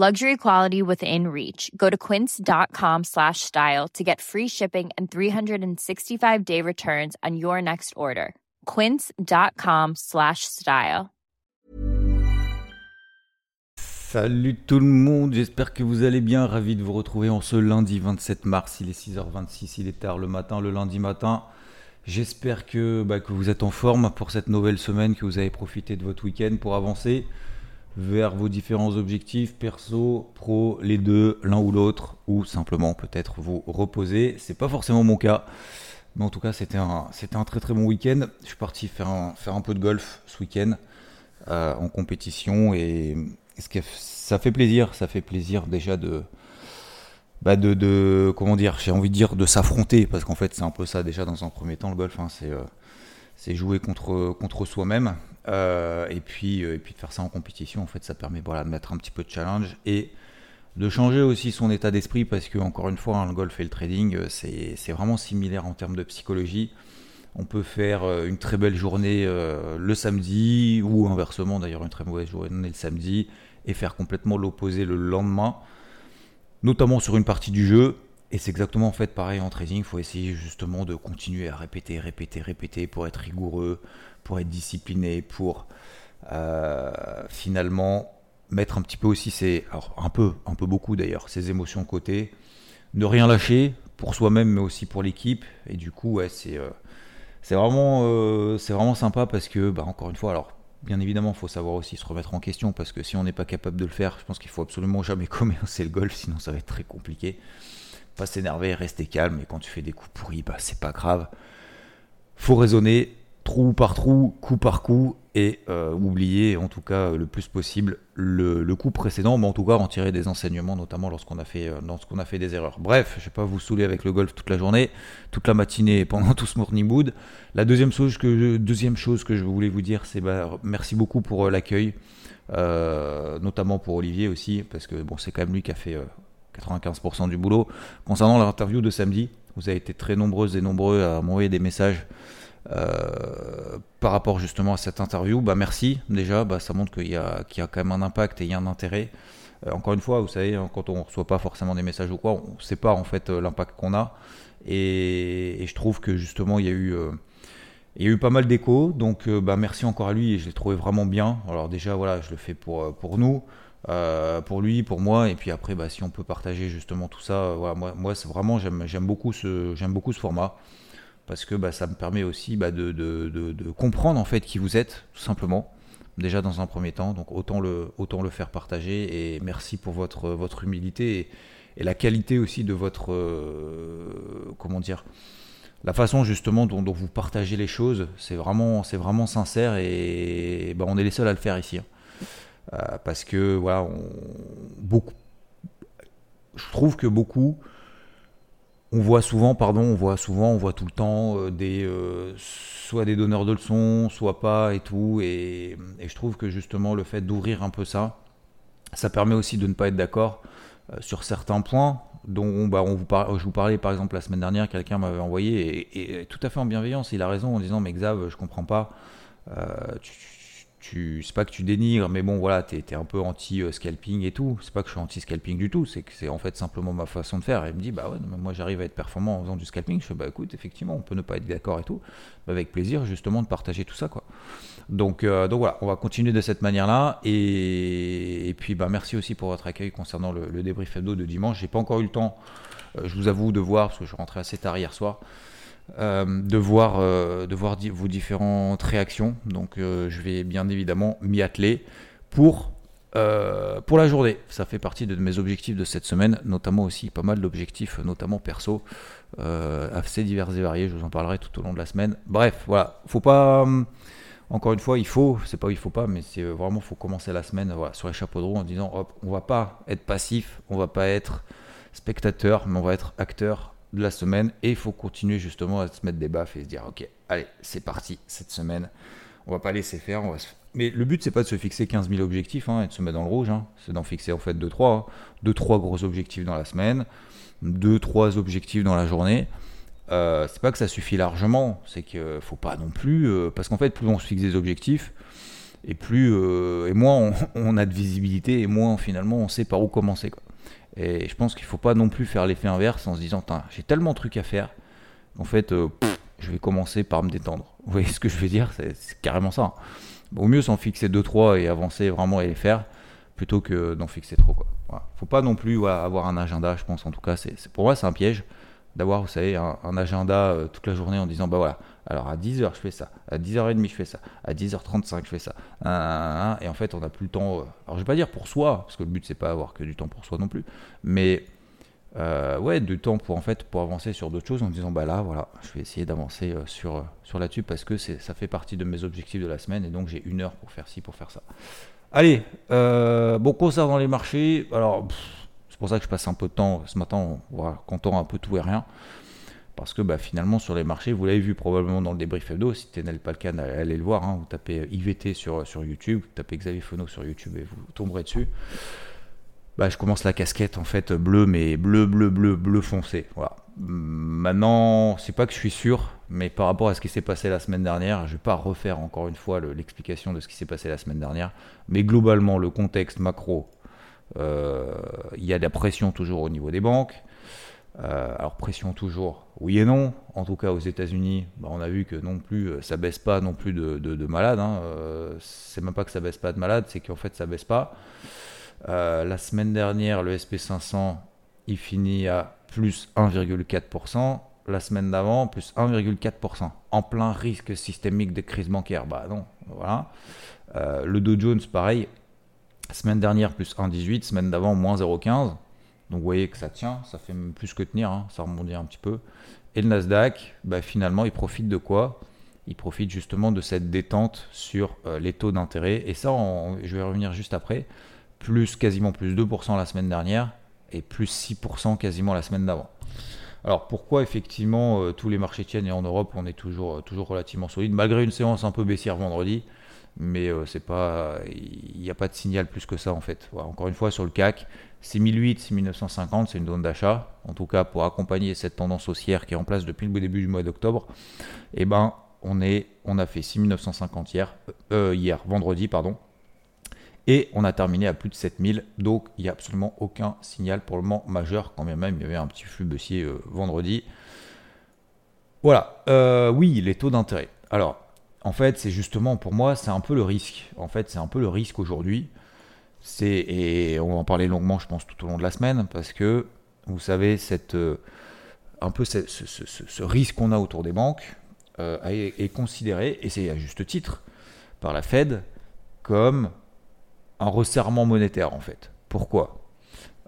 Luxury quality within reach. Go to quince.com slash style to get free shipping and 365-day returns on your next order. quince.com slash style. Salut tout le monde, j'espère que vous allez bien. Ravi de vous retrouver en ce lundi 27 mars. Il est 6h26, il est tard le matin, le lundi matin. J'espère que, bah, que vous êtes en forme pour cette nouvelle semaine, que vous avez profité de votre week-end pour avancer vers vos différents objectifs, perso, pro, les deux, l'un ou l'autre, ou simplement peut-être vous reposer. C'est pas forcément mon cas, mais en tout cas c'était un, très très bon week-end. Je suis parti faire un, peu de golf ce week-end euh, en compétition et, ça fait plaisir, ça fait plaisir déjà de, bah de, comment dire, j'ai envie de dire de s'affronter parce qu'en fait c'est un peu ça déjà dans un premier temps le golf, hein, c'est euh, jouer contre soi-même et puis et puis de faire ça en compétition en fait ça permet voilà de mettre un petit peu de challenge et de changer aussi son état d'esprit parce que encore une fois hein, le golf et le trading c'est c'est vraiment similaire en termes de psychologie. On peut faire une très belle journée le samedi ou inversement d'ailleurs une très mauvaise journée le samedi et faire complètement l'opposé le lendemain, notamment sur une partie du jeu. Et c'est exactement en fait pareil en trading, il faut essayer justement de continuer à répéter, répéter, répéter pour être rigoureux, pour être discipliné, pour euh, finalement mettre un petit peu aussi ses, alors un peu, un peu beaucoup d'ailleurs, ses émotions de côté, ne rien lâcher pour soi-même mais aussi pour l'équipe. Et du coup, ouais, c'est euh, vraiment, euh, vraiment sympa parce que, bah, encore une fois, alors bien évidemment, il faut savoir aussi se remettre en question parce que si on n'est pas capable de le faire, je pense qu'il faut absolument jamais commencer le golf, sinon ça va être très compliqué. Pas s'énerver, rester calme, et quand tu fais des coups pourris, bah c'est pas grave. Faut raisonner, trou par trou, coup par coup, et euh, oublier en tout cas le plus possible le, coup précédent, mais en tout cas en tirer des enseignements, notamment lorsqu'on a fait, euh, des erreurs. Bref, je ne vais pas vous saouler avec le golf toute la journée, toute la matinée pendant tout ce morning mood. La deuxième chose que je, deuxième chose que je voulais vous dire, c'est bah, merci beaucoup pour euh, l'accueil, notamment pour Olivier aussi, parce que bon, c'est quand même lui qui a fait 95% du boulot. Concernant l'interview de samedi, vous avez été très nombreuses et nombreux à m'envoyer des messages euh, par rapport justement à cette interview, bah merci déjà, bah ça montre qu'il y, a, y a quand même un impact et il y a un intérêt. Euh, encore une fois, vous savez, hein, quand on reçoit pas forcément des messages ou quoi, on ne sait pas en fait euh, l'impact qu'on a. Et, je trouve que justement, il y a eu, il y a eu pas mal d'échos. Donc, bah, merci encore à lui et je l'ai trouvé vraiment bien. Alors déjà, voilà, je le fais pour, pour nous. Pour lui, pour moi, et puis après, bah, si on peut partager justement tout ça, voilà, moi, c'est vraiment j'aime, beaucoup ce format parce que bah, ça me permet aussi bah, de, comprendre en fait qui vous êtes, tout simplement, déjà dans un premier temps. Donc autant le, faire partager et merci pour votre, humilité et, la qualité aussi de votre, euh, comment dire, la façon justement dont, vous partagez les choses, c'est vraiment, sincère et on est les seuls à le faire ici. Hein. Euh, parce que voilà, beaucoup, je trouve que beaucoup on voit souvent, pardon, on voit souvent, on voit tout le temps euh, des, euh, soit des donneurs de leçons, soit pas et tout. Et, je trouve que justement le fait d'ouvrir un peu ça, ça permet aussi de ne pas être d'accord sur certains points dont bah, on vous je vous parlais par exemple la semaine dernière, quelqu'un m'avait envoyé et, tout à fait en bienveillance, il a raison en disant mais Xav, je comprends pas. tu, c'est pas que tu dénigres, mais bon voilà, tu es, un peu anti-scalping et tout. C'est pas que je suis anti-scalping du tout, c'est que c'est en fait simplement ma façon de faire. Et il me dit, bah ouais, moi j'arrive à être performant en faisant du scalping. Je fais, bah écoute, effectivement, on peut ne pas être d'accord et tout. Avec plaisir justement de partager tout ça quoi. Donc, euh, voilà, on va continuer de cette manière-là. Et, puis bah merci aussi pour votre accueil concernant le, le débrief hebdo de dimanche. J'ai pas encore eu le temps, euh, je vous avoue, de voir, parce que je rentrais assez tard hier soir. Euh, de voir, euh, de voir vos différentes réactions. Donc euh, je vais bien évidemment m'y atteler pour, pour la journée. Ça fait partie de mes objectifs de cette semaine, notamment aussi pas mal d'objectifs, notamment perso, assez divers et variés. Je vous en parlerai tout au long de la semaine. Bref, voilà, faut pas. encore une fois, il faut, c'est pas il faut pas, mais c'est vraiment faut commencer la semaine voilà, sur les chapeaux de roue en disant hop, on va pas être passif, on va pas être spectateur, mais on va être acteur de la semaine et il faut continuer justement à se mettre des baffes et se dire ok, allez, c'est parti cette semaine. On va pas laisser faire, on va Mais le but, c'est pas de se fixer 15 000 objectifs hein, et de se mettre dans le rouge. Hein. C'est d'en fixer en fait 2-3. 2-3 hein. gros objectifs dans la semaine, 2-3 objectifs dans la journée. Euh, c'est pas que ça suffit largement, c'est qu'il faut pas non plus. Euh, parce qu'en fait, plus on se fixe des objectifs, et plus euh, et moins on, a de visibilité, et moins finalement on sait par où commencer. Quoi. Et je pense qu'il faut pas non plus faire l'effet inverse en se disant j'ai tellement de trucs à faire qu'en fait je vais commencer par me détendre. Vous voyez ce que je veux dire? C'est carrément ça. Au mieux s'en fixer 2-3 et avancer vraiment et les faire, plutôt que d'en fixer trop. Quoi. Voilà. Faut pas non plus avoir un agenda, je pense en tout cas. c'est pour moi, c'est un piège d'avoir, vous savez, un, agenda euh, toute la journée en disant, bah voilà, alors à 10h je fais ça, à 10h30 je fais ça, à 10h35 je fais ça. et en fait, on n'a plus le temps. Euh, alors je vais pas dire pour soi, parce que le but c'est pas avoir que du temps pour soi non plus, mais euh, ouais, du temps pour en fait pour avancer sur d'autres choses en disant bah là voilà, je vais essayer d'avancer euh, sur sur là-dessus parce que ça fait partie de mes objectifs de la semaine et donc j'ai une heure pour faire ci pour faire ça. Allez, bon concernant les marchés, alors c'est pour ça que je passe un peu de temps ce matin, on va un peu tout et rien. Parce que bah, finalement, sur les marchés, vous l'avez vu probablement dans le débrief hebdo, si ce n'est pas le allez le voir. Hein, vous tapez IVT sur, sur YouTube, vous tapez Xavier Fono sur YouTube et vous tomberez dessus bah, je commence la casquette en fait bleu, mais bleu, bleu, bleu, bleu foncé. Voilà. Maintenant, c'est pas que je suis sûr, mais par rapport à ce qui s'est passé la semaine dernière, je vais pas refaire encore une fois l'explication de ce qui s'est passé la semaine dernière, mais globalement, le contexte macro, euh, il y a de la pression toujours au niveau des banques. Euh, alors pression toujours, oui et non. En tout cas aux États-Unis, bah, on a vu que non plus euh, ça baisse pas non plus de, de, malades. Hein. c'est même pas que ça baisse pas de malades, c'est qu'en fait ça baisse pas. Euh, la semaine dernière, le SP500, il finit à plus 1,4%. La semaine d'avant, plus 1,4%. En plein risque systémique de crise bancaire. Bah non, voilà. Euh, le Dow Jones, pareil. Semaine dernière, plus 1,18. Semaine d'avant, moins 0,15. Donc vous voyez que ça tient, ça fait plus que tenir, hein. ça rebondit un petit peu. Et le Nasdaq, bah, finalement, il profite de quoi? Il profite justement de cette détente sur euh, les taux d'intérêt. Et ça, je vais revenir juste après plus quasiment plus 2% la semaine dernière et plus 6% quasiment la semaine d'avant. Alors pourquoi effectivement euh, tous les marchés tiennent et en Europe on est toujours, euh, toujours relativement solide malgré une séance un peu baissière vendredi mais c'est pas il n'y a pas de signal plus que ça en fait. encore une fois sur le CAC 6008 6950 c'est une zone d'achat en tout cas pour accompagner cette tendance haussière qui est en place depuis le début du mois d'octobre. Et eh ben on est on a fait 6950 hier hier vendredi pardon et on a terminé à plus de 7000, donc il n'y a absolument aucun signal pour le moment majeur, quand même il y avait un petit flux baissier euh, vendredi. Voilà, euh, oui, les taux d'intérêt. Alors, en fait, c'est justement pour moi, c'est un peu le risque. En fait, c'est un peu le risque aujourd'hui. C'est et on va en parler longuement, je pense, tout au long de la semaine, parce que vous savez, cette euh, un peu ce, risque qu'on a autour des banques est considéré, et c'est à juste titre, par la Fed comme un resserrement monétaire en fait. Pourquoi?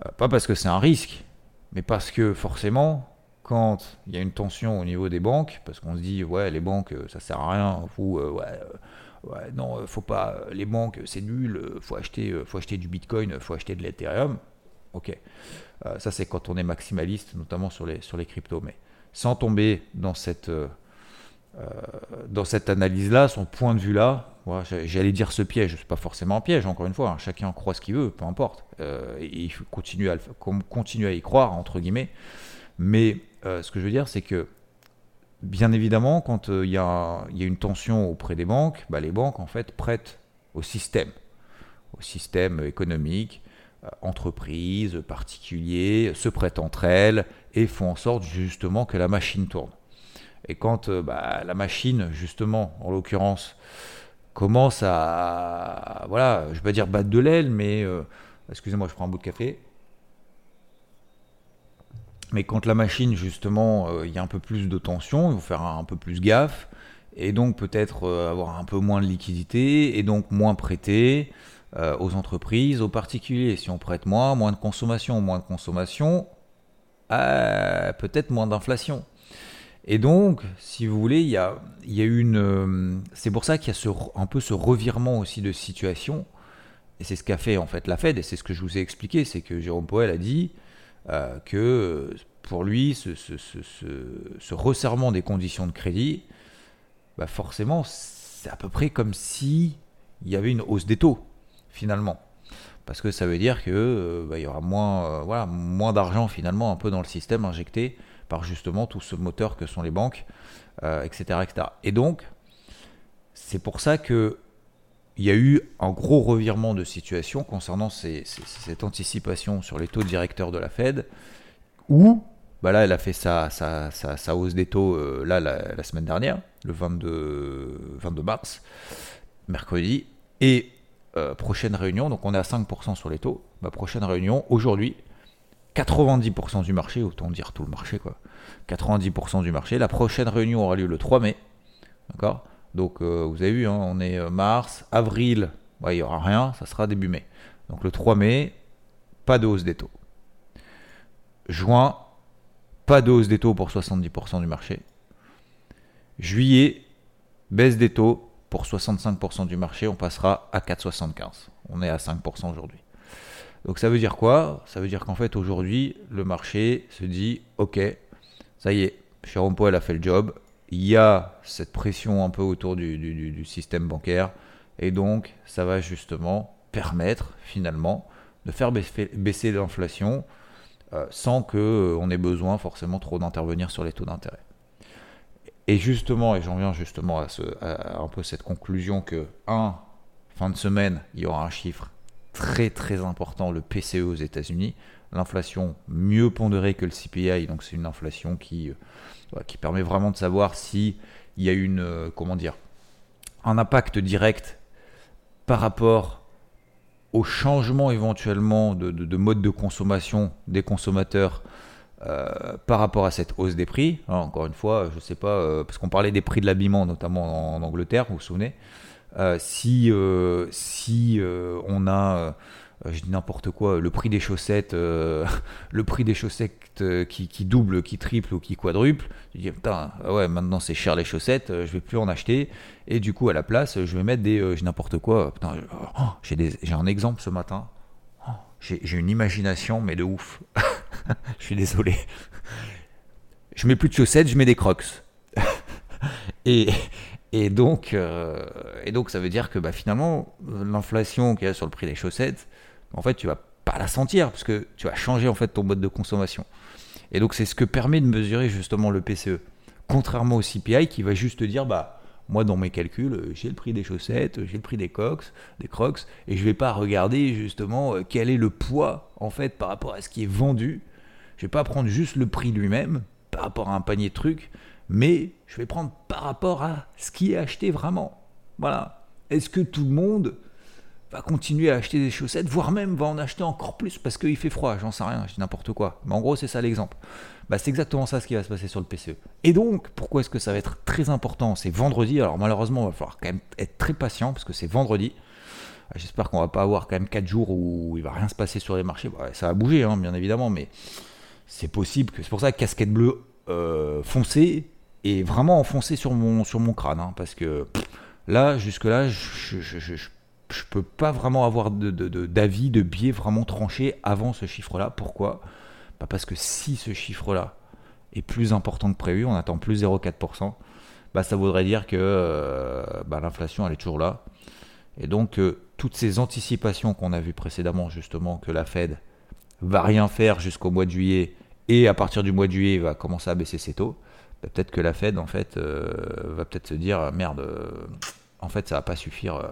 Euh, Pas parce que c'est un risque, mais parce que forcément, quand il y a une tension au niveau des banques, parce qu'on se dit ouais les banques ça sert à rien, ou euh, ouais, euh, non faut pas les banques c'est nul, faut acheter faut acheter du Bitcoin, faut acheter de l'Ethereum. Ok, ça c'est quand on est maximaliste, notamment sur les sur les cryptos, mais sans tomber dans cette euh, cette analyse-là, son point de vue-là, j'allais dire ce piège, c'est pas forcément un piège, encore une fois, hein. chacun croit ce qu'il veut, peu importe. Euh, il faut continuer à, continuer à y croire, entre guillemets. Mais euh, ce que je veux dire, c'est que, bien évidemment, quand il y, a une tension auprès des banques, bah, les banques, en fait, prêtent au système, au système économique, entreprises, particuliers, se prêtent entre elles et font en sorte justement que la machine tourne. Et quand euh, bah, la machine, justement, en l'occurrence, commence à, voilà, je vais pas dire battre de l'aile, mais euh, excusez-moi, je prends un bout de café. Mais quand la machine, justement, euh, il y a un peu plus de tension, il faut faire un, peu plus gaffe, et donc peut-être avoir un peu moins de liquidité, et donc moins prêter aux entreprises, aux particuliers. Si on prête moins, moins de consommation, moins de consommation, peut-être moins d'inflation. Et donc, si vous voulez, il y a, une. Euh, c'est pour ça qu'il y a un peu ce revirement aussi de situation. Et c'est ce qu'a fait en fait la Fed, et c'est ce que je vous ai expliqué c'est que Jérôme Powell a dit euh, que pour lui, ce, resserrement des conditions de crédit, bah forcément, c'est à peu près comme si il y avait une hausse des taux, finalement. Parce que ça veut dire que euh, bah, y aura moins, euh, voilà, moins d'argent finalement un peu dans le système injecté par justement tout ce moteur que sont les banques, etc., euh, etc. Et donc, c'est pour ça que il y a eu un gros revirement de situation concernant cette anticipation sur les taux directeurs de la Fed, où bah là, elle a fait sa, sa, hausse des taux là, la, semaine dernière, le 22, 22 mars, mercredi, et euh, prochaine réunion, donc on est à 5% sur les taux, ma prochaine réunion, aujourd'hui, 90% du marché, autant dire tout le marché, quoi. 90% du marché. La prochaine réunion aura lieu le 3 mai. D'accord? Donc euh, vous avez vu, hein, on est euh, mars, avril, il n'y aura rien, ça sera début mai. Donc le 3 mai, pas de hausse des taux. Juin, pas de hausse des taux pour 70% du marché. Juillet, baisse des taux pour 65% du marché, on passera à 4,75. On est à 5% aujourd'hui. Donc ça veut dire quoi? Ça veut dire qu'en fait aujourd'hui, le marché se dit, ok, ça y est, Jérôme Powell a fait le job, il y a cette pression un peu autour du, système bancaire, et donc ça va justement permettre finalement de faire baisser, l'inflation euh, sans qu'on euh, ait besoin forcément trop d'intervenir sur les taux d'intérêt. Et justement, et j'en viens justement à, ce, un peu cette conclusion que, un, fin de semaine, il y aura un chiffre très très important, le PCE aux États-Unis, l'inflation mieux pondérée que le CPI, donc c'est une inflation qui, euh, qui permet vraiment de savoir si il y a une, euh, comment dire, un impact direct par rapport au changement éventuellement de, de mode de consommation des consommateurs euh, par rapport à cette hausse des prix, encore une fois, je ne sais pas, parce qu'on parlait des prix de l'habillement, notamment en, Angleterre, vous vous souvenez, si, si on a, je dis n'importe quoi, le prix des chaussettes, le prix des chaussettes qui, qui, double, qui triple ou qui quadruple, je dis putain, ah ouais, maintenant c'est cher les chaussettes, je vais plus en acheter, et du coup à la place, je vais mettre des, n'importe quoi, putain, oh, j'ai un exemple ce matin, oh, j'ai une imagination, mais de ouf. je suis désolé. Je mets plus de chaussettes, je mets des crocs. et, et, donc, euh, et donc, ça veut dire que bah, finalement, l'inflation qu'il y a sur le prix des chaussettes, en fait, tu vas pas la sentir parce que tu vas changer en fait ton mode de consommation. Et donc, c'est ce que permet de mesurer justement le PCE. Contrairement au CPI qui va juste te dire, bah, moi, dans mes calculs, j'ai le prix des chaussettes, j'ai le prix des crocs, des crocs, et je vais pas regarder justement euh, quel est le poids en fait par rapport à ce qui est vendu je vais pas prendre juste le prix lui-même par rapport à un panier de trucs, mais je vais prendre par rapport à ce qui est acheté vraiment. Voilà. Est-ce que tout le monde va continuer à acheter des chaussettes, voire même va en acheter encore plus parce qu'il fait froid, j'en sais rien, je dis n'importe quoi. Mais en gros, c'est ça l'exemple. Bah, c'est exactement ça ce qui va se passer sur le PCE. Et donc, pourquoi est-ce que ça va être très important? C'est vendredi, alors malheureusement, il va falloir quand même être très patient parce que c'est vendredi. J'espère qu'on va pas avoir quand même 4 jours où il va rien se passer sur les marchés. Bah, ça va bouger, hein, bien évidemment, mais c'est possible que c'est pour ça que casquette bleue euh, foncée et vraiment enfoncée sur mon, crâne. Hein, parce que là, jusque-là, je ne peux pas vraiment avoir d'avis, de, de, biais vraiment tranché avant ce chiffre-là. Pourquoi? Bah, Parce que si ce chiffre-là est plus important que prévu, on attend plus 0,4%, bah, ça voudrait dire que euh, bah, l'inflation, elle est toujours là. Et donc, euh, toutes ces anticipations qu'on a vues précédemment, justement, que la Fed va rien faire jusqu'au mois de juillet et à partir du mois de juillet il va commencer à baisser ses taux, peut-être que la Fed en fait euh, va peut-être se dire merde, euh, en fait ça va pas suffire, euh,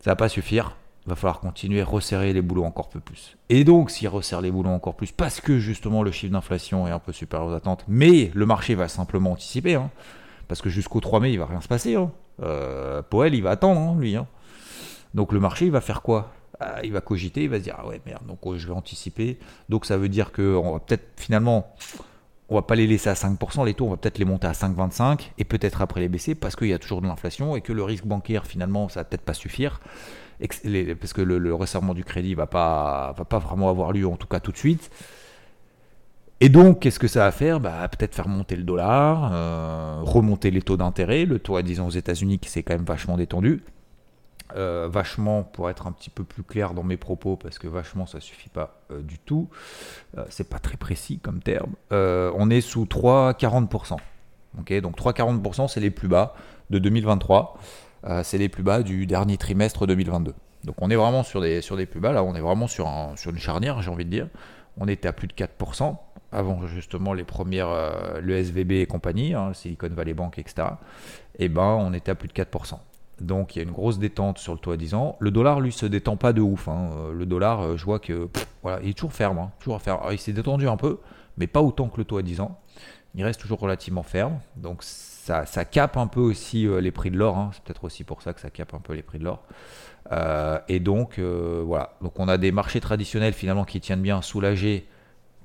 ça va pas suffire, va falloir continuer à resserrer les boulots encore peu plus. Et donc s'il resserre les boulots encore plus, parce que justement le chiffre d'inflation est un peu supérieur aux attentes, mais le marché va simplement anticiper, hein, parce que jusqu'au 3 mai il va rien se passer. Hein. Powell il va attendre hein, lui. Hein. Donc le marché il va faire quoi? Ah, il va cogiter, il va se dire ah ouais merde, donc oh, je vais anticiper. Donc ça veut dire que on va peut-être finalement, on va pas les laisser à 5%, les taux, on va peut-être les monter à 5,25 et peut-être après les baisser parce qu'il y a toujours de l'inflation et que le risque bancaire finalement ça va peut-être pas suffire parce que le, resserrement du crédit va pas va pas vraiment avoir lieu en tout cas tout de suite. Et donc, qu'est-ce que ça va faire? Bah, Peut-être faire monter le dollar, euh, remonter les taux d'intérêt, le taux, disons, aux États-Unis qui s'est quand même vachement détendu. Euh, vachement, pour être un petit peu plus clair dans mes propos, parce que vachement ça suffit pas euh, du tout, euh, c'est pas très précis comme terme, on est sous 3,40%. ok donc 3,40% c'est les plus bas de 2023, c'est les plus bas du dernier trimestre 2022. Donc on est vraiment sur des, sur plus bas, là on est vraiment sur une charnière, j'ai envie de dire. On était à plus de 4% avant justement les premières, le SVB et compagnie, hein, Silicon Valley Bank, etc. Et eh ben on était à plus de 4%. Donc il y a une grosse détente sur le taux à 10 ans. Le dollar, lui, se détend pas de ouf. Hein. Euh, le dollar, euh, je vois que voilà, il est toujours ferme. Hein. ferme. il s'est détendu un peu, mais pas autant que le taux à 10 ans. Il reste toujours relativement ferme. Donc ça, ça capte un peu aussi euh, les prix de l'or. Hein. C'est peut-être aussi pour ça que ça capte un peu les prix de l'or. et donc voilà. Donc on a des marchés traditionnels finalement qui tiennent bien soulagés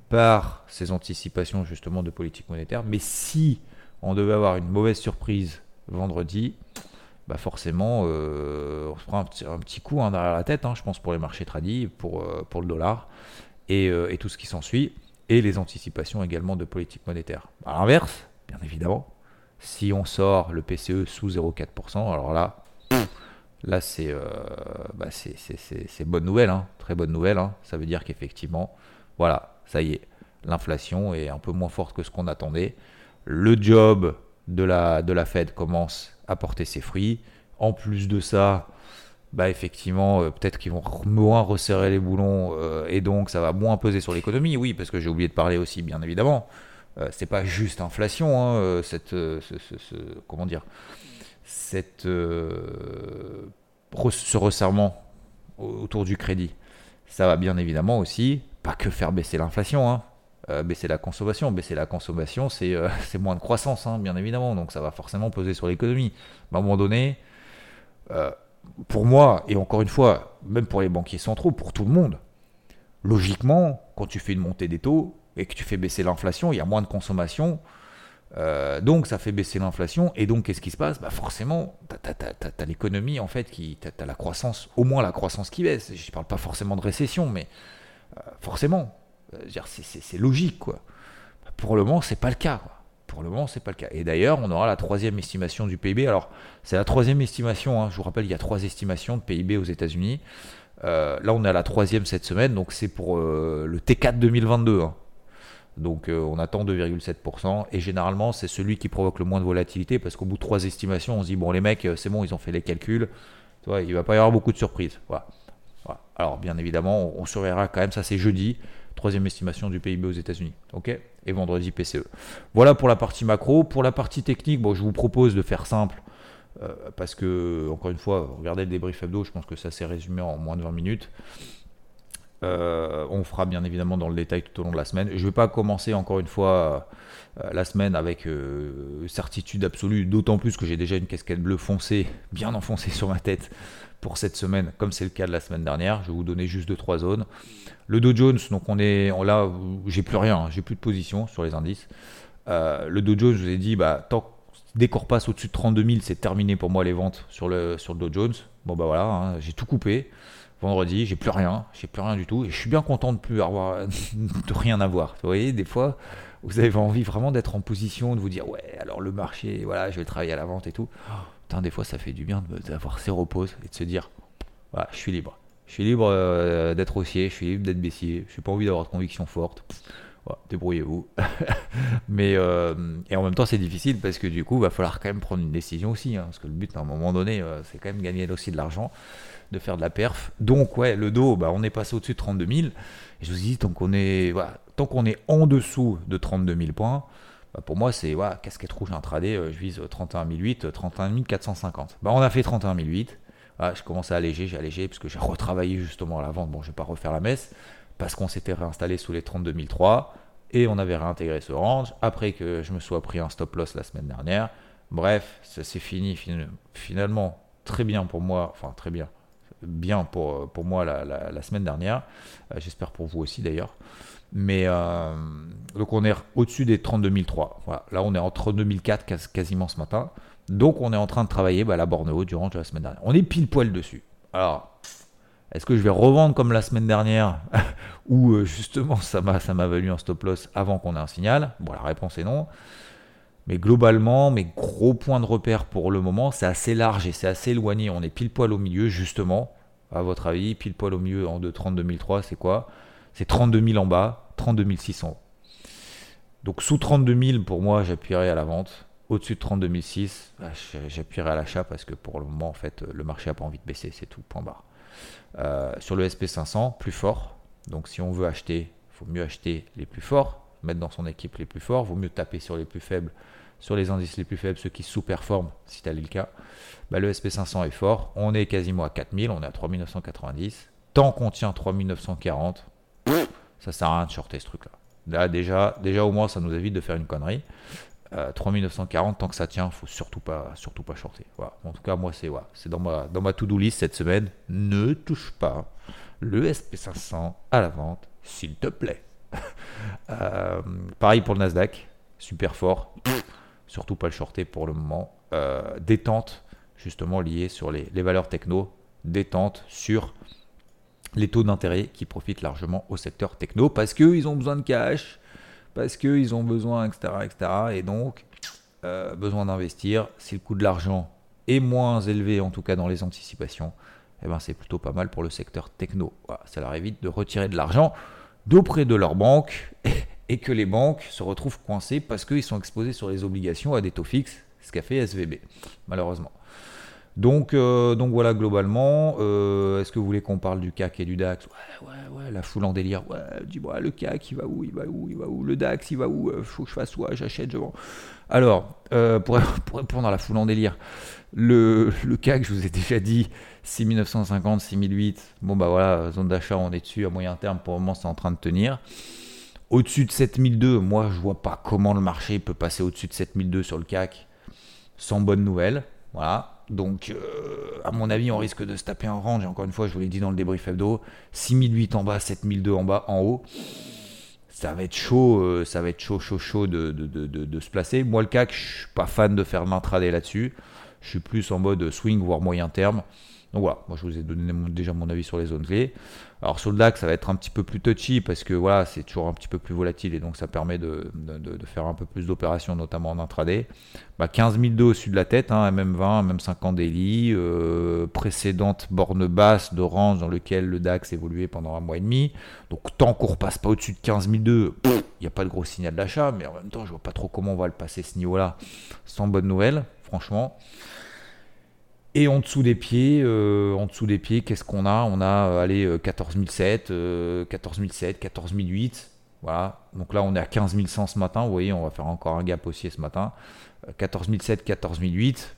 par ces anticipations justement de politique monétaire. Mais si on devait avoir une mauvaise surprise vendredi, bah forcément, euh, on se prend un petit, coup hein, derrière la tête, hein, je pense, pour les marchés tradis, pour, euh, pour le dollar et, euh, et tout ce qui s'ensuit, et les anticipations également de politique monétaire. À l'inverse, bien évidemment, si on sort le PCE sous 0,4%, alors là, là c'est bah c'est bonne nouvelle, hein, très bonne nouvelle. ça veut dire qu'effectivement, voilà, ça y est, l'inflation est un peu moins forte que ce qu'on attendait. Le job de la, de la Fed commence à porter ses fruits. En plus de ça, bah effectivement, euh, peut-être qu'ils vont moins resserrer les boulons euh, et donc ça va moins peser sur l'économie. Oui, parce que j'ai oublié de parler aussi, bien évidemment. Euh, c'est pas juste inflation, hein, cette, comment dire, cette, ce resserrement autour du crédit. Ça va bien évidemment aussi, pas que faire baisser l'inflation, hein, euh, baisser la consommation. Baisser la consommation, c'est euh, moins de croissance, hein, bien évidemment. Donc ça va forcément peser sur l'économie. à un moment donné, euh, pour moi, et encore une fois, même pour les banquiers centraux, pour tout le monde, logiquement, quand tu fais une montée des taux et que tu fais baisser l'inflation, il y a moins de consommation. donc ça fait baisser l'inflation et donc qu'est-ce qui se passe? Bah Forcément, tu as, l'économie en fait, qui tu la croissance, au moins la croissance qui baisse. Je ne parle pas forcément de récession, mais forcément, c'est logique, quoi. Pour le moment, c'est pas le cas. Pour le moment, c'est pas le cas. Et d'ailleurs, on aura la troisième estimation du PIB. Alors, c'est la troisième estimation. Hein. Je vous rappelle, il y a trois estimations de PIB aux États-Unis. Euh, là, on est à la troisième cette semaine, donc c'est pour euh, le T4 2022. Hein. Donc, on attend 2,7%. Et généralement, c'est celui qui provoque le moins de volatilité parce qu'au bout de trois estimations, on se dit bon, les mecs, c'est bon, ils ont fait les calculs. Tu vois, il va pas y avoir beaucoup de surprises. Voilà. Alors, bien évidemment, on surveillera quand même. Ça, c'est jeudi troisième estimation du PIB aux États-Unis. ok? Et vendredi PCE. Voilà pour la partie macro. Pour la partie technique, je vous propose de faire simple. Euh, parce que, encore une fois, regardez le débrief hebdo, je pense que ça s'est résumé en moins de 20 minutes. Euh, on fera bien évidemment dans le détail tout au long de la semaine. Je ne vais pas commencer encore une fois euh, la semaine avec certitude absolue, d'autant plus que j'ai déjà une casquette bleue foncée, bien enfoncée sur ma tête pour cette semaine, comme c'est le cas de la semaine dernière. Je vais vous donner juste 2-3 zones. Le Dow Jones, donc on est là, j'ai plus rien, hein, j'ai plus de position sur les indices. Euh, le Dow Jones, je vous ai dit, bah, tant, dès qu'on repasse au-dessus de 32 000, c'est terminé pour moi les ventes sur le, sur le Dow Jones. Bon bah voilà, hein, j'ai tout coupé. Vendredi, j'ai plus rien, j'ai plus rien du tout. Et je suis bien content de plus avoir, rien avoir. Vous voyez, des fois, vous avez envie vraiment d'être en position, de vous dire, ouais, alors le marché, voilà, je vais travailler à la vente et tout. putain, des fois, ça fait du bien d'avoir ses reposes et de se dire, voilà, je suis libre. Je suis libre euh, d'être haussier, je suis libre d'être baissier, je n'ai pas envie d'avoir de conviction forte. Débrouillez-vous. Mais euh, et en même temps, c'est difficile parce que du coup, il va falloir quand même prendre une décision aussi. Hein, parce que le but, à un moment donné, euh, c'est quand même gagner aussi de l'argent, de faire de la perf. Donc, ouais, le dos, bah, on est passé au-dessus de 32 000. Et je vous dis, tant qu'on est, tant qu'on est en dessous de 32 000 points, bah, pour moi, c'est casquette rouge intraday, je vise 31 008, 31 450. Bah, on a fait 31 008. Ah, je commence à alléger, j'ai allégé, parce que j'ai retravaillé justement à la vente. Bon, je vais pas refaire la messe, parce qu'on s'était réinstallé sous les 32 003, et on avait réintégré ce range, après que je me sois pris un stop loss la semaine dernière. Bref, ça s'est fini finalement très bien pour moi, enfin très bien, bien pour, pour moi la, semaine dernière, euh, j'espère pour vous aussi d'ailleurs. Mais euh, donc on est au-dessus des 32 003. Voilà. Là on est en 32 004 quasiment ce matin. Donc on est en train de travailler bah, la borne haute durant la semaine dernière. On est pile poil dessus. Alors, est-ce que je vais revendre comme la semaine dernière? Ou euh, justement ça m'a valu un stop loss avant qu'on ait un signal Bon, la réponse est non. Mais globalement, mes gros points de repère pour le moment, c'est assez large et c'est assez éloigné. On est pile poil au milieu, justement. À votre avis, pile poil au milieu en 32 003, c'est quoi? C'est 32 000 en bas, 32 600. Donc sous 32 000, pour moi, j'appuierai à la vente. Au-dessus de 32 006, bah, j'appuierai à l'achat parce que pour le moment, en fait, le marché n'a pas envie de baisser, c'est tout, point barre. Euh, sur le SP500, plus fort. Donc si on veut acheter, il faut mieux acheter les plus forts, mettre dans son équipe les plus forts. Vaut mieux taper sur les plus faibles, sur les indices les plus faibles, ceux qui sous-performent, si tel est le cas. Bah, le SP500 est fort. On est quasiment à 4000, on est à 3990. Tant qu'on tient 3940, ça sert à rien de shorter ce truc-là. Là, déjà, déjà, au moins, ça nous évite de faire une connerie. 3940, euh, tant que ça tient, faut surtout pas, surtout pas shorter. En tout cas, moi, c'est c'est dans ma, dans ma to-do list cette semaine. Ne touche pas le SP500 à la vente, s'il te plaît. Euh, pareil pour le Nasdaq, super fort. surtout pas le shorter pour le moment. Euh, détente, justement liée sur les, valeurs techno. Détente sur les taux d'intérêt qui profitent largement au secteur techno parce qu'ils ont besoin de cash parce qu'ils ont besoin, etc. etc. et donc, euh, besoin d'investir. Si le coût de l'argent est moins élevé, en tout cas dans les anticipations, eh ben, c'est plutôt pas mal pour le secteur techno. ça leur évite de retirer de l'argent d'auprès de leurs banques et que les banques se retrouvent coincées parce qu'ils sont exposés sur les obligations à des taux fixes, ce qu'a fait SVB, malheureusement. Donc, euh, donc voilà, globalement, euh, est-ce que vous voulez qu'on parle du CAC et du DAX? Ouais, ouais, ouais, la foule en délire. Ouais, dis-moi, le CAC, il va où Il va où Il va où? Le DAX, il va où? Euh, Faut que je fasse quoi? J'achète, je vends. Alors, pour, pour, répondre à la foule en délire, le, le CAC, je vous ai déjà dit, 6950, 6008. Bon, bah voilà, zone d'achat, on est dessus. À moyen terme, pour le moment, c'est en train de tenir. Au-dessus de 7002, moi, je vois pas comment le marché peut passer au-dessus de 7002 sur le CAC sans bonne nouvelle. Voilà. Donc, euh, à mon avis, on risque de se taper un range. encore une fois, je vous l'ai dit dans le débrief hebdo 6008 en bas, 7002 en bas, en haut. Ça va être chaud, euh, ça va être chaud, chaud, chaud de, de, se placer. Moi, le CAC, je suis pas fan de faire l'intraday là-dessus. Je suis plus en mode swing, voire moyen terme. Donc voilà, moi je vous ai donné déjà mon avis sur les zones clés. Alors sur le DAX, ça va être un petit peu plus touchy parce que voilà, c'est toujours un petit peu plus volatile et donc ça permet de, faire un peu plus d'opérations, notamment en intraday. Bah, 15 002 au-dessus de la tête, hein, MM20, MM50 daily, précédente borne basse de range dans lequel le DAX évoluait pendant un mois et demi. Donc tant qu'on repasse pas au-dessus de 15 002, il n'y a pas de gros signal d'achat, mais en même temps, je vois pas trop comment on va le passer ce niveau-là sans bonne nouvelle, franchement. Et en dessous des pieds, euh, en dessous des pieds, qu'est-ce qu'on a? On a euh, allez 14007, 14007, 14008. Voilà. Donc là, on est à 15100 ce matin. Vous voyez, on va faire encore un gap haussier ce matin. 14007, 14008.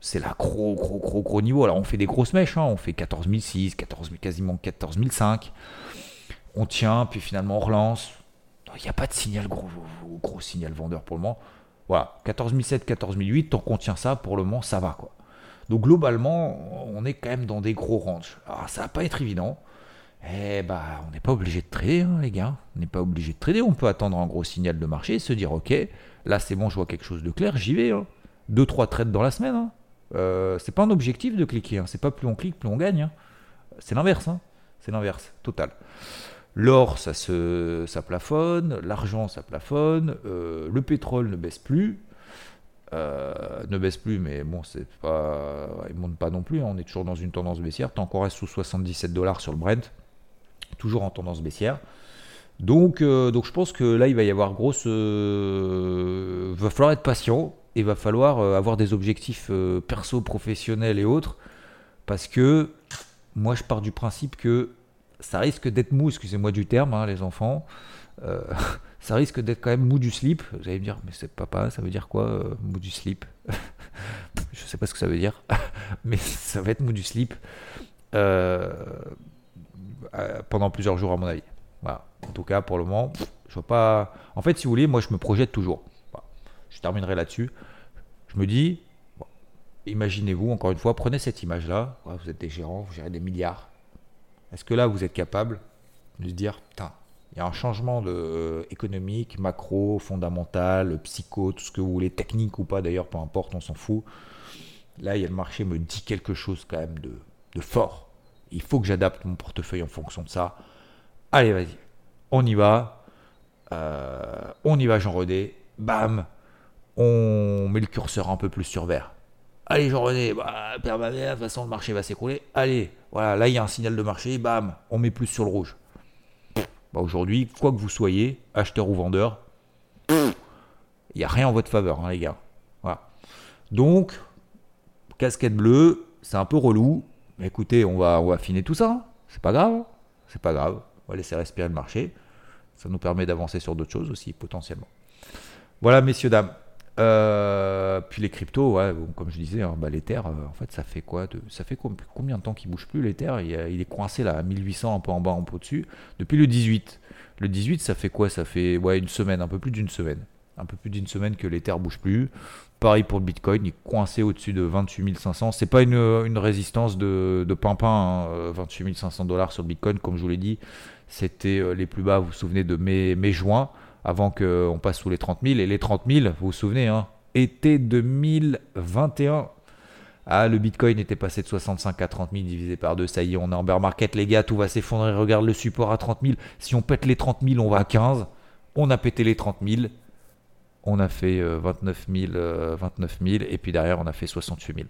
C'est là gros, gros, gros, gros niveau. Alors on fait des grosses mèches. Hein. On fait 14006, 14, quasiment 14005. On tient, puis finalement on relance. Il n'y a pas de signal gros, gros signal vendeur pour le moment. Voilà, 14007, 14008. Tant qu'on tient ça, pour le moment, ça va quoi. Donc globalement, on est quand même dans des gros ranges. Alors ça va pas être évident. Eh bah, on n'est pas obligé de trader, hein, les gars. On n'est pas obligé de trader. On peut attendre un gros signal de marché et se dire, ok, là c'est bon, je vois quelque chose de clair, j'y vais. Hein. Deux, trois trades dans la semaine. Hein. Euh, c'est pas un objectif de cliquer. C'est pas plus on clique, plus on gagne. C'est l'inverse. C'est l'inverse, total. L'or, ça se, ça plafonne. L'argent, ça plafonne. Euh, le pétrole ne baisse plus. Euh, ne baisse plus, mais bon, c'est pas, il monte pas non plus. Hein. On est toujours dans une tendance baissière. Tant qu'on reste sous 77 dollars sur le Brent, toujours en tendance baissière. Donc, euh, donc je pense que là, il va y avoir grosse. Euh, va falloir être patient et va falloir avoir des objectifs perso, professionnels et autres. Parce que moi, je pars du principe que ça risque d'être mou, excusez-moi du terme, hein, les enfants. ça risque d'être quand même mou du slip. Vous allez me dire, mais c'est papa, ça veut dire quoi, euh, mou du slip? Je sais pas ce que ça veut dire, mais ça va être mou du slip euh, pendant plusieurs jours, à mon avis. Voilà. En tout cas, pour le moment, je vois pas. En fait, si vous voulez, moi, je me projette toujours. Je terminerai là-dessus. Je me dis, imaginez-vous, encore une fois, prenez cette image-là. vous êtes des gérants, vous gérez des milliards. Est-ce que là, vous êtes capable de se dire, putain, il y a un changement de, euh, économique, macro, fondamental, psycho, tout ce que vous voulez, technique ou pas d'ailleurs, peu importe, on s'en fout. Là, il y a le marché me dit quelque chose quand même de, fort. Il faut que j'adapte mon portefeuille en fonction de ça. Allez, vas-y, on y va. Euh, on y va, Jean Rodet. Bam, on, met le curseur un peu plus sur vert. Allez, Jean-René, bah, ma de toute façon, le marché va s'écrouler. Allez, voilà, là, il y a un signal de marché, bam, on met plus sur le rouge. Bah, Aujourd'hui, quoi que vous soyez, acheteur ou vendeur, il n'y a rien en votre faveur, hein, les gars. Voilà. Donc, casquette bleue, c'est un peu relou. Écoutez, on va, affiner tout ça. C'est pas grave. C'est pas grave. On va laisser respirer le marché. Ça nous permet d'avancer sur d'autres choses aussi, potentiellement. Voilà, messieurs, dames. Euh, puis les cryptos, comme je disais, hein, bah, l'Ether, euh, en fait, ça fait quoi Ça fait combien de temps qu'il bouge plus l'Ether il, il, est coincé là à 1800, un peu en bas, un peu au-dessus, depuis le 18. Le 18, ça fait quoi? Ça fait une semaine, un peu plus d'une semaine. Un peu plus d'une semaine que l'Ether bouge plus. Pareil pour le Bitcoin, il est coincé au-dessus de 28 500. C'est pas une, résistance de, de pimpin, 28 500 dollars sur Bitcoin, comme je vous l'ai dit. C'était euh, les plus bas, vous vous souvenez, de mai-juin avant qu'on passe sous les 30 000. Et les 30 000, vous vous souvenez, hein, été 2021. Ah, le Bitcoin était passé de 65 à 30 000 divisé par 2. Ça y est, on est en bear market, les gars, tout va s'effondrer. Regarde le support à 30 000. Si on pète les 30 000, on va à 15. On a pété les 30 000. On a fait 29 000, 29 000 et puis derrière, on a fait 68 000.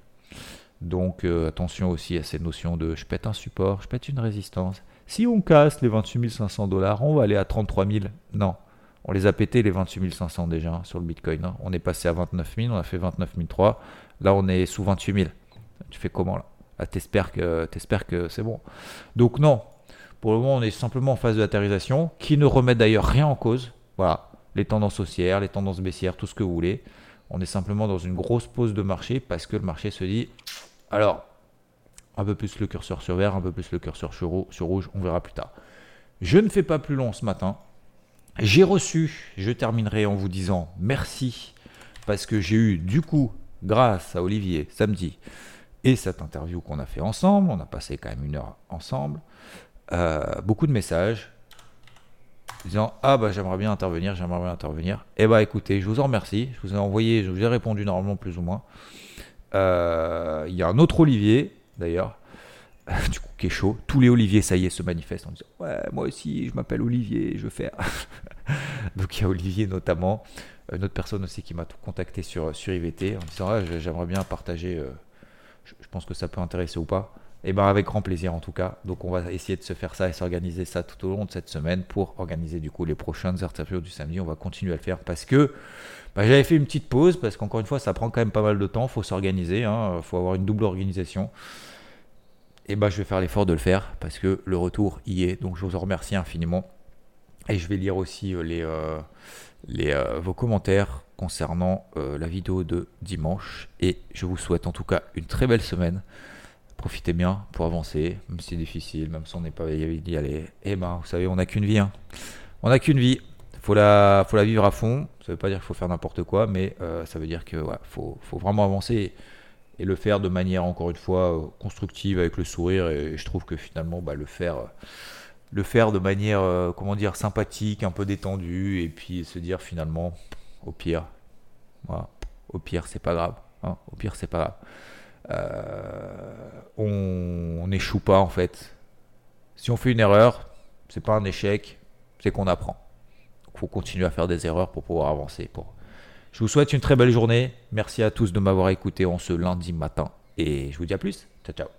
Donc euh, attention aussi à ces notions de je pète un support, je pète une résistance. Si on casse les 28 500 dollars, on va aller à 33 000. Non, on les a pétés les 28 500 déjà hein, sur le Bitcoin. Hein. On est passé à 29 000, on a fait 29 300. Là, on est sous 28 000. Tu fais comment là? Ah, T'espères que, c'est bon. Donc non, pour le moment, on est simplement en phase de latérisation qui ne remet d'ailleurs rien en cause. Voilà, les tendances haussières, les tendances baissières, tout ce que vous voulez. On est simplement dans une grosse pause de marché parce que le marché se dit, alors, un peu plus le curseur sur vert, un peu plus le curseur sur rouge, on verra plus tard. Je ne fais pas plus long ce matin. J'ai reçu, je terminerai en vous disant merci parce que j'ai eu du coup, grâce à Olivier samedi et cette interview qu'on a fait ensemble, on a passé quand même une heure ensemble, euh, beaucoup de messages disant ah bah j'aimerais bien intervenir, j'aimerais bien intervenir. Eh bah écoutez, je vous en remercie, je vous ai envoyé, je vous ai répondu normalement plus ou moins. Euh, il y a un autre Olivier d'ailleurs du coup, qui est chaud. Tous les Olivier, ça y est, se manifestent en disant Ouais, moi aussi, je m'appelle Olivier, je veux faire. Donc, il y a Olivier notamment, une autre personne aussi qui m'a contacté sur, sur IVT en disant ah, J'aimerais bien partager, euh, je, pense que ça peut intéresser ou pas. Et eh bien, avec grand plaisir en tout cas. Donc, on va essayer de se faire ça et s'organiser ça tout au long de cette semaine pour organiser du coup les prochaines interviews du samedi. On va continuer à le faire parce que bah, j'avais fait une petite pause parce qu'encore une fois, ça prend quand même pas mal de temps. Il faut s'organiser, il hein. faut avoir une double organisation et bah, je vais faire l'effort de le faire parce que le retour y est. Donc je vous en remercie infiniment. Et je vais lire aussi euh, les, euh, euh, vos commentaires concernant la vidéo de dimanche. Et je vous souhaite en tout cas une très belle semaine. Profitez bien pour avancer, même si c'est difficile, même si on n'est pas y aller. Et ben, vous savez, on n'a qu'une vie. Hein. On n'a qu'une vie. Faut la, faut la vivre à fond. Ça ne veut pas dire qu'il faut faire n'importe quoi, mais ça veut dire que faut, faut vraiment avancer et le faire de manière encore une fois euh, constructive avec le sourire et je trouve que finalement bah, le faire euh, le faire de manière euh, comment dire sympathique un peu détendue et puis se dire finalement au pire voilà, au pire c'est pas grave hein, au pire c'est pas grave. On n'échoue pas en fait. Si on fait une erreur c'est pas un échec c'est qu'on apprend. Il faut continuer à faire des erreurs pour pouvoir avancer pour je vous souhaite une très belle journée. Merci à tous de m'avoir écouté en ce lundi matin. Et je vous dis à plus. Ciao, ciao.